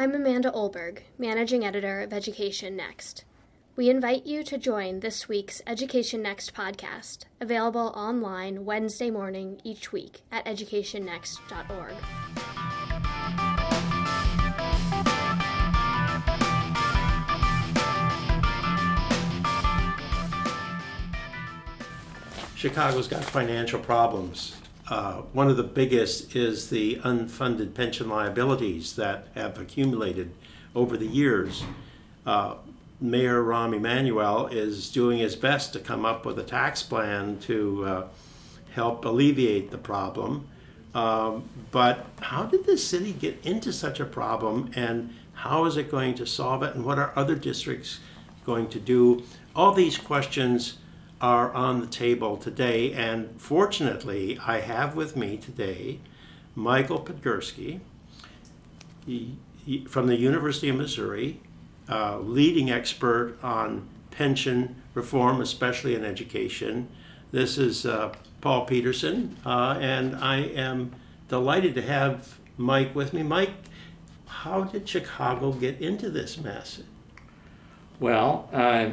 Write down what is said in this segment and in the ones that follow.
I'm Amanda Olberg, Managing Editor of Education Next. We invite you to join this week's Education Next podcast, available online Wednesday morning each week at educationnext.org. Chicago's got financial problems. Uh, one of the biggest is the unfunded pension liabilities that have accumulated over the years. Uh, Mayor Rahm Emanuel is doing his best to come up with a tax plan to uh, help alleviate the problem. Um, but how did the city get into such a problem and how is it going to solve it and what are other districts going to do? All these questions are on the table today. And fortunately, I have with me today Michael Podgursky from the University of Missouri, uh, leading expert on pension reform, especially in education. This is uh, Paul Peterson, uh, and I am delighted to have Mike with me. Mike, how did Chicago get into this mess? Well, uh,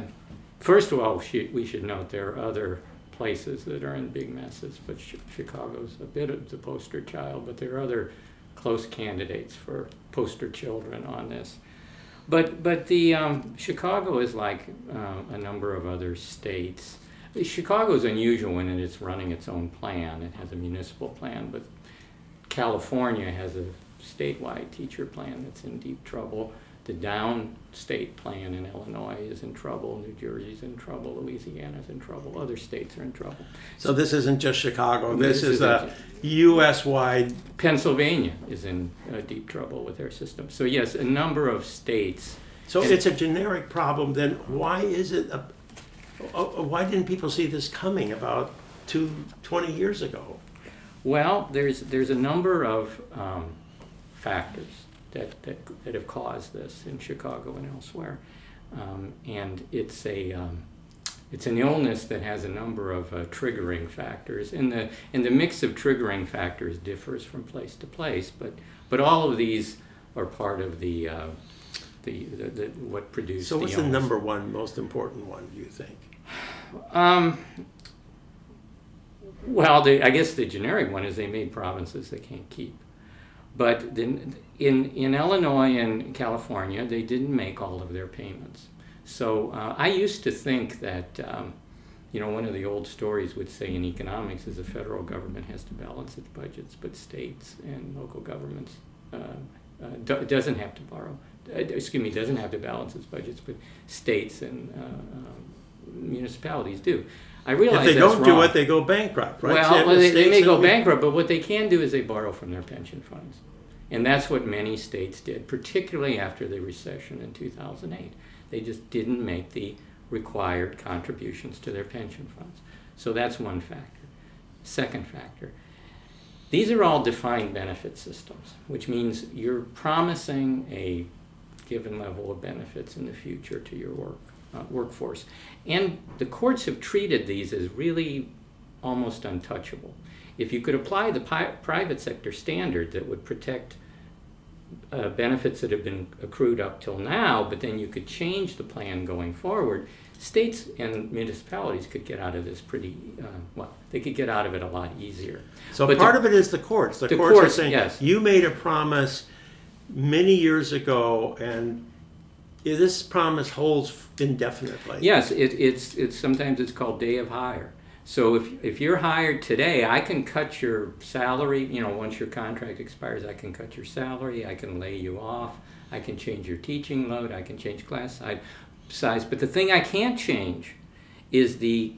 First of all, we should note there are other places that are in big messes, but Chicago's a bit of the poster child, but there are other close candidates for poster children on this. But but the um, Chicago is like uh, a number of other states. Chicago is unusual in that it's running its own plan. It has a municipal plan, but California has a statewide teacher plan that's in deep trouble the downstate plan in Illinois is in trouble, New Jersey's in trouble, Louisiana's in trouble, other states are in trouble. So this isn't just Chicago, this, this is a US wide. Pennsylvania is in uh, deep trouble with their system. So, yes, a number of states. So it's a generic problem, then why is it, a, why didn't people see this coming about two, 20 years ago? Well, there's, there's a number of um, factors that, that, that have caused this in Chicago and elsewhere. Um, and it's a um, it's an illness that has a number of uh, triggering factors, and the and the mix of triggering factors differs from place to place. But but all of these are part of the uh, the, the, the, what produced. So, what's the, the number one most important one? Do you think? Um, well, the, I guess the generic one is they made provinces they can't keep. But then in, in Illinois and California, they didn't make all of their payments. So uh, I used to think that, um, you know, one of the old stories would say in economics is the federal government has to balance its budgets, but states and local governments uh, uh, do, doesn't have to borrow. Uh, excuse me, doesn't have to balance its budgets, but states and uh, um, municipalities do. I realize if they don't do it, they go bankrupt, right? Well, well they, they, may go bankrupt, but what they can do is they borrow from their pension funds. And that's what many states did, particularly after the recession in 2008. They just didn't make the required contributions to their pension funds. So that's one factor. Second factor, these are all defined benefit systems, which means you're promising a given level of benefits in the future to your work uh, workforce. And the courts have treated these as really almost untouchable. If you could apply the pi- private sector standard that would protect uh, benefits that have been accrued up till now, but then you could change the plan going forward, states and municipalities could get out of this pretty uh, well. They could get out of it a lot easier. So but part the, of it is the courts. The, the courts, courts, are saying yes. you made a promise many years ago, and this promise holds indefinitely. Yes, it, it's it's sometimes it's called day of hire. So if, if you're hired today, I can cut your salary. You know, once your contract expires, I can cut your salary. I can lay you off. I can change your teaching load. I can change class size. But the thing I can't change is the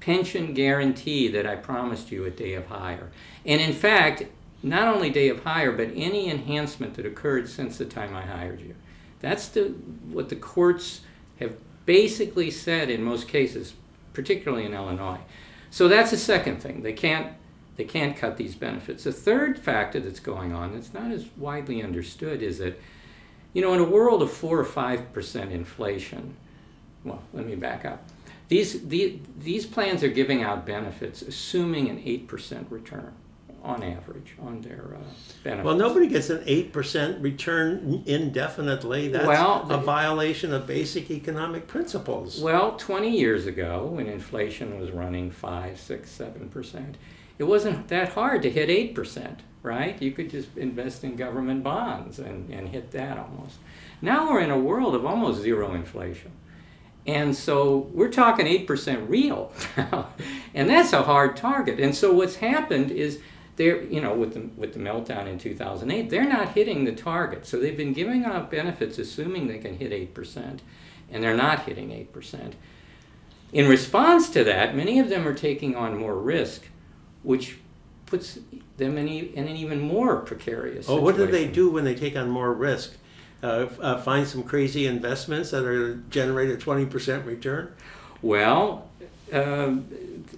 pension guarantee that I promised you at day of hire. And in fact, not only day of hire, but any enhancement that occurred since the time I hired you. That's the what the courts have basically said in most cases, particularly in Illinois. So that's the second thing. They can't they can't cut these benefits. The third factor that's going on that's not as widely understood is that, you know, in a world of four or five percent inflation, well, let me back up. These, the, these plans are giving out benefits assuming an 8% return on average on their uh, benefits. Well, nobody gets an eight percent return indefinitely. That's Well, a violation of basic economic principles. Well, 20 years ago, when inflation was running 5, 6, 7%, it wasn't that hard to hit 8%, right? You could just invest in government bonds and, and hit that almost. Now we're in a world of almost zero inflation. And so we're talking 8% real now. and that's a hard target. And so what's happened is they're, you know, with the, with the meltdown in 2008, they're not hitting the target. So they've been giving out benefits assuming they can hit 8%, and they're not hitting 8%. In response to that, many of them are taking on more risk, which puts them in, e- in an even more precarious Oh, situation. what do they do when they take on more risk? Uh, uh, find some crazy investments that are generate a twenty percent return. Well, um,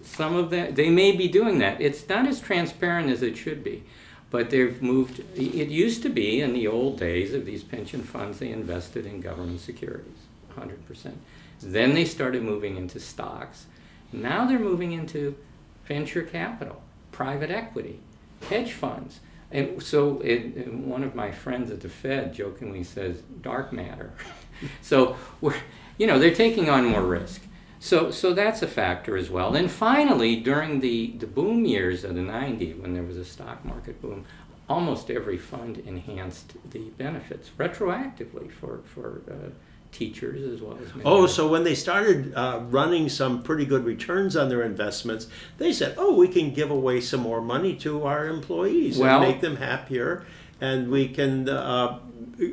some of that, they may be doing that. It's not as transparent as it should be. But they've moved, it used to be in the old days of these pension funds, they invested in government securities, 100%. Then they started moving into stocks. Now they're moving into venture capital, private equity, hedge funds. And so it, and one of my friends at the Fed jokingly says, dark matter. so we're, you know, they're taking on more risk. So, so that's a factor as well. Then finally, during the, the boom years of the 90s, when there was a stock market boom, almost every fund enhanced the benefits retroactively for, for uh, teachers as well as Oh, others. so when they started uh, running some pretty good returns on their investments, they said, "Oh, we can give away some more money to our employees Well- and make them happier, and we can uh,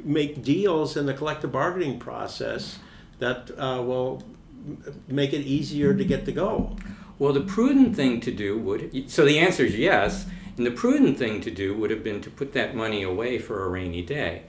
make deals in the collective bargaining process that uh, will make it easier to get to go." Well, the prudent thing to do would, so the answer is yes, and the prudent thing to do would have been to put that money away for a rainy day.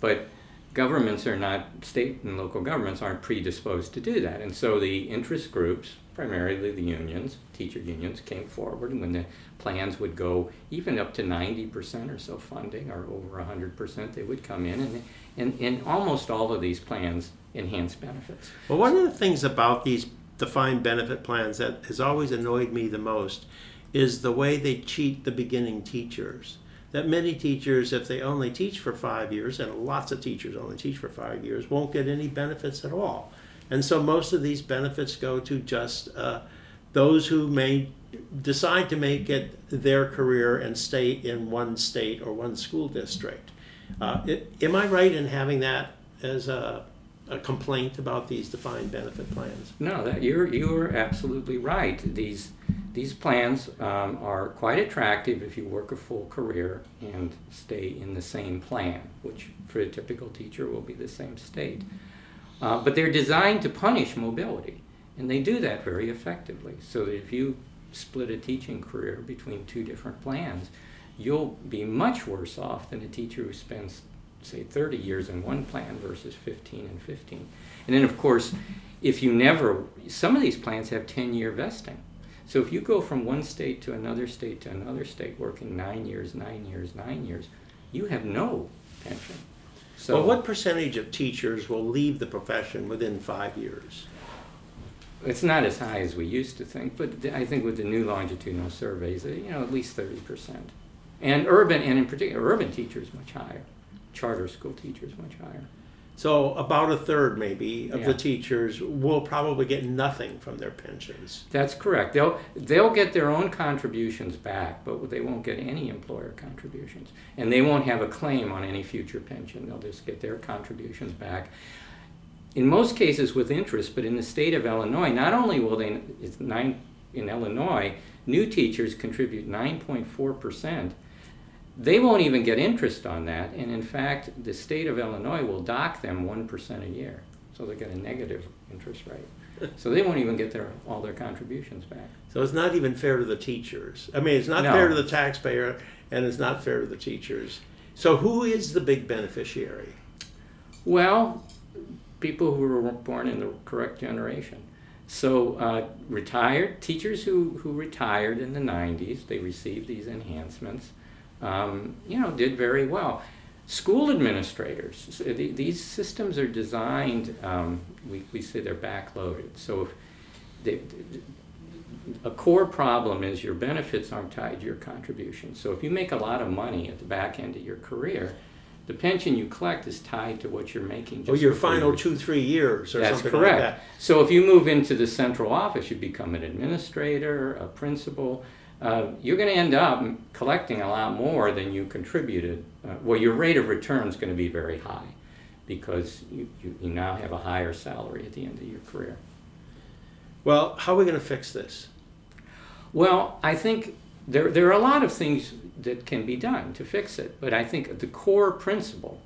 But governments are not, state and local governments aren't predisposed to do that. And so the interest groups, primarily the unions, teacher unions, came forward when the plans would go even up to 90% or so funding or over 100%, they would come in and, and, and almost all of these plans enhance benefits. Well, one of the things about these defined benefit plans that has always annoyed me the most is the way they cheat the beginning teachers. That many teachers, if they only teach for five years, and lots of teachers only teach for five years, won't get any benefits at all. And so most of these benefits go to just uh, those who may decide to make it their career and stay in one state or one school district. Uh, it, am I right in having that as a, a complaint about these defined benefit plans? No, that you're you're absolutely right. These these plans um, are quite attractive if you work a full career and stay in the same plan, which for a typical teacher will be the same state. Uh, but they're designed to punish mobility, and they do that very effectively. So that if you split a teaching career between two different plans, you'll be much worse off than a teacher who spends, say, 30 years in one plan versus 15 and 15. And then, of course, if you never, some of these plans have 10 year vesting. So if you go from one state to another state to another state, working nine years, nine years, nine years, you have no pension. So well, what percentage of teachers will leave the profession within five years? it's not as high as we used to think, but I think with the new longitudinal surveys, uh, you know, at least 30%. And urban, and in particular, urban teachers much higher. Charter school teachers much higher. So about a third, maybe, of the teachers will probably get nothing from their pensions. That's correct. They'll they'll get their own contributions back, but they won't get any employer contributions, and they won't have a claim on any future pension. They'll just get their contributions back. In most cases with interest, but in the state of Illinois, not only will they it's nine in Illinois, new teachers contribute 9.4 percent. They won't even get interest on that, and in fact, the state of Illinois will dock them one percent a year, so they get a negative interest rate. So they won't even get their all their contributions back. So it's not even fair to the teachers. I mean, it's not No. fair to the taxpayer, and it's not fair to the teachers. So who is the big beneficiary? Well, people who were born in the correct generation. So uh, retired teachers who, who retired in the 90s, they received these enhancements. Um, you know, did very well. School administrators, these systems are designed. Um, we, we say they're backloaded. So if they, a core problem is your benefits aren't tied to your contributions. So if you make a lot of money at the back end of your career, the pension you collect is tied to what you're making. Just your final two, three years or That's something like correct. that. So if you move into the central office, you become an administrator, a principal. Uh, you're going to end up collecting a lot more than you contributed. Uh, well, your rate of return is going to be very high because you, you, you now have a higher salary at the end of your career. Well, how are we going to fix this? Well, I think there, there are a lot of things that can be done to fix it, but I think the core principle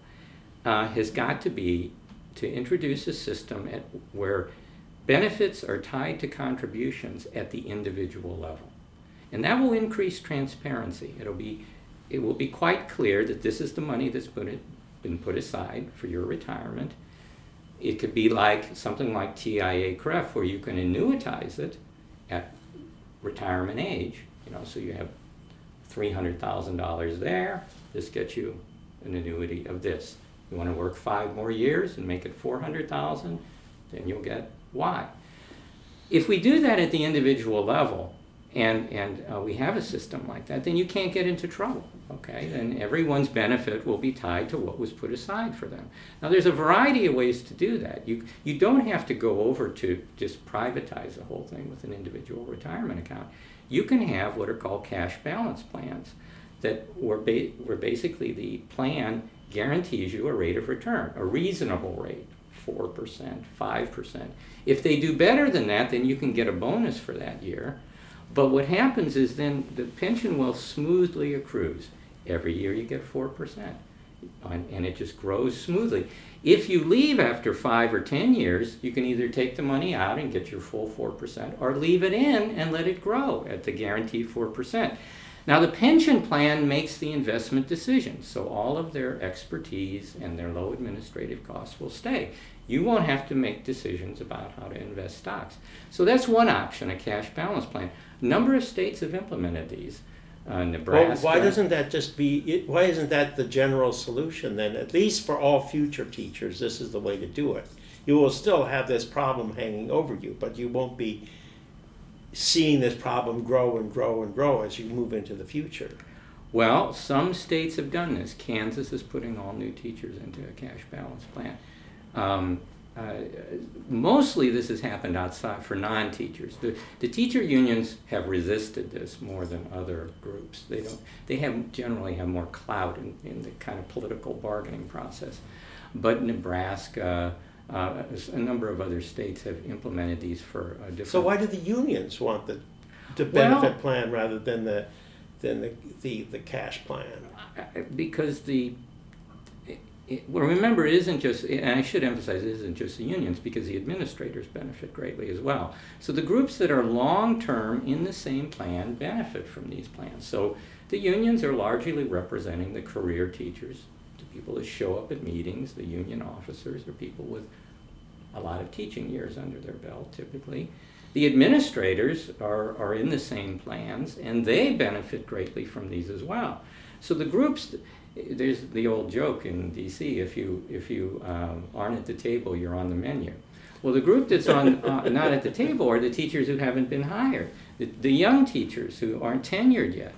uh, has got to be to introduce a system at, where benefits are tied to contributions at the individual level. And that will increase transparency. It'll be, it will be quite clear that this is the money that's been, been put aside for your retirement. It could be like something like TIAA-CREF, where you can annuitize it at retirement age. You know, so you have three hundred thousand dollars there. This gets you an annuity of this. You want to work five more years and make it four hundred thousand, then you'll get Y. If we do that at the individual level, and and uh, we have a system like that, then you can't get into trouble. Okay, then everyone's benefit will be tied to what was put aside for them. Now, there's a variety of ways to do that. You you don't have to go over to just privatize the whole thing with an individual retirement account. You can have what are called cash balance plans, that were ba- basically the plan guarantees you a rate of return, a reasonable rate, four percent, five percent. If they do better than that, then you can get a bonus for that year. But what happens is then the pension will smoothly accrues. Every year you get 4%. And and it just grows smoothly. If you leave after five or 10 years, you can either take the money out and get your full 4%, or leave it in and let it grow at the guaranteed 4%. Now, the pension plan makes the investment decision, so all of their expertise and their low administrative costs will stay. You won't have to make decisions about how to invest stocks. So that's one option, a cash balance plan. A number of states have implemented these. Uh, Well, Nebraska. why doesn't that just be, why isn't that the general solution then? At least for all future teachers, this is the way to do it. You will still have this problem hanging over you, but you won't be seeing this problem grow and grow and grow as you move into the future. Well, some states have done this. Kansas is putting all new teachers into a cash balance plan. Um, uh, mostly this has happened outside for non-teachers. The, the teacher unions have resisted this more than other groups. They don't. They have generally have more clout in, in the kind of political bargaining process. But Nebraska, uh, a number of other states have implemented these for uh, different. So why do the unions want the, the Well- benefit plan rather than the, than the, the, the cash plan? Uh, because the it, well remember it isn't just and i should emphasize it isn't just the unions because the administrators benefit greatly as well. So the groups that are long term in the same plan benefit from these plans. So the unions are largely representing the career teachers the people that show up at meetings the union officers are people with a lot of teaching years under their belt typically. The administrators are, are in the same plans and they benefit greatly from these as well. So the groups, there's the old joke in D.C. If you if you um, aren't at the table, you're on the menu. Well, the group that's on uh, not at the table are the teachers who haven't been hired, the, the young teachers who aren't tenured yet.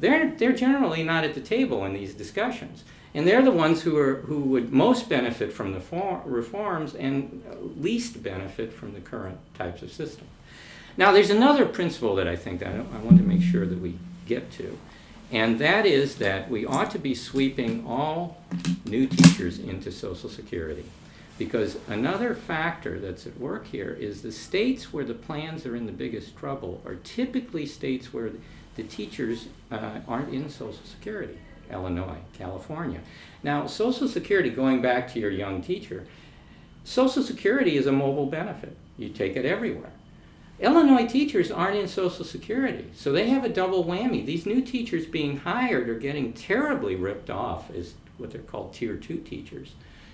They're they're generally not at the table in these discussions, and they're the ones who are who would most benefit from the for, reforms and least benefit from the current types of system. Now, there's another principle that I think that I, I want to make sure that we get to. And that is that we ought to be sweeping all new teachers into Social Security. Because another factor that's at work here is the states where the plans are in the biggest trouble are typically states where the teachers uh, aren't in Social Security. Illinois, California. Now, Social Security, going back to your young teacher, Social Security is a mobile benefit. You take it everywhere. Illinois teachers aren't in Social Security, so they have a double whammy. These new teachers being hired are getting terribly ripped off as what they're called Tier 2 teachers.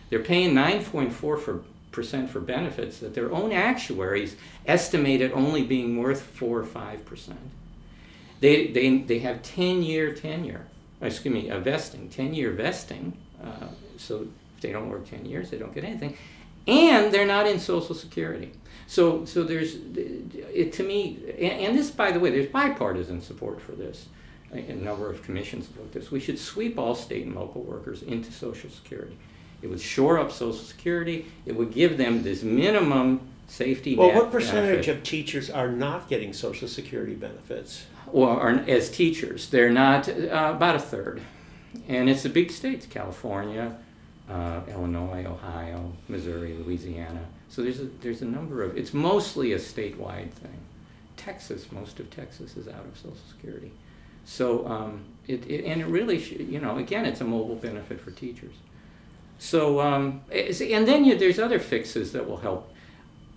They're paying 9.4 for, percent for benefits that their own actuaries estimate at only being worth 4 or 5 percent. They, they, they have 10 year tenure, excuse me, a vesting, 10 year vesting, uh, so if they don't work 10 years, they don't get anything. and they're not in Social Security. So, so there's, it, to me, and, and this, by the way, there's bipartisan support for this. A, a number of commissions about this. We should sweep all state and local workers into Social Security. It would shore up Social Security. It would give them this minimum safety Well, net what percentage benefit. of teachers are not getting social security benefits? or are, as teachers. They're not uh, about a third, and it's the big states: California, uh, Illinois, Ohio, Missouri, Louisiana. So there's a there's a number of. It's mostly a statewide thing. Texas, most of Texas is out of Social Security. So um, it, it and it really you know again it's a mobile benefit for teachers. So um, and then you, there's other fixes that will help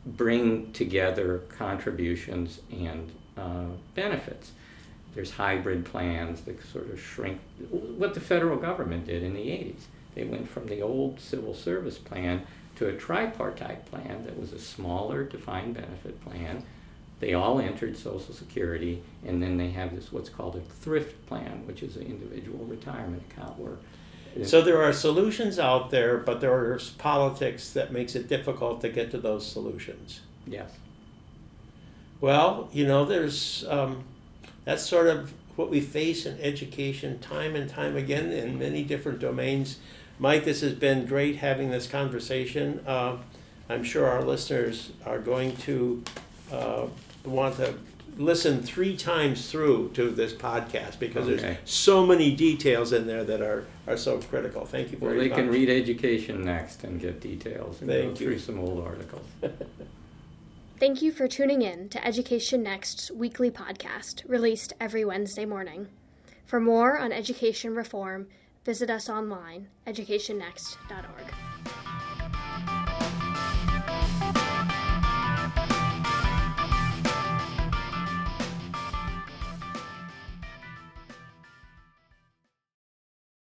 bring together contributions and uh, benefits. There's hybrid plans that sort of shrink what the federal government did in the 80s. They went from the old civil service plan to a tripartite plan that was a smaller defined benefit plan. They all entered Social Security, and then they have this what's called a thrift plan, which is an individual retirement account where So there are solutions out there, but there's politics that makes it difficult to get to those solutions. yes, Well, you know, there's um, that's sort of what we face in education time and time again in many different domains. Mike, this has been great having this conversation. Uh, I'm sure our listeners are going to uh, want to listen three times through to this podcast because Okay. there's so many details in there that are, are so critical. Thank you well very they much. can read Education Next and get details and go Thank you. through some old articles. Thank you for tuning in to Education Next's weekly podcast, released every Wednesday morning. For more on education reform, visit us online, educationnext.org.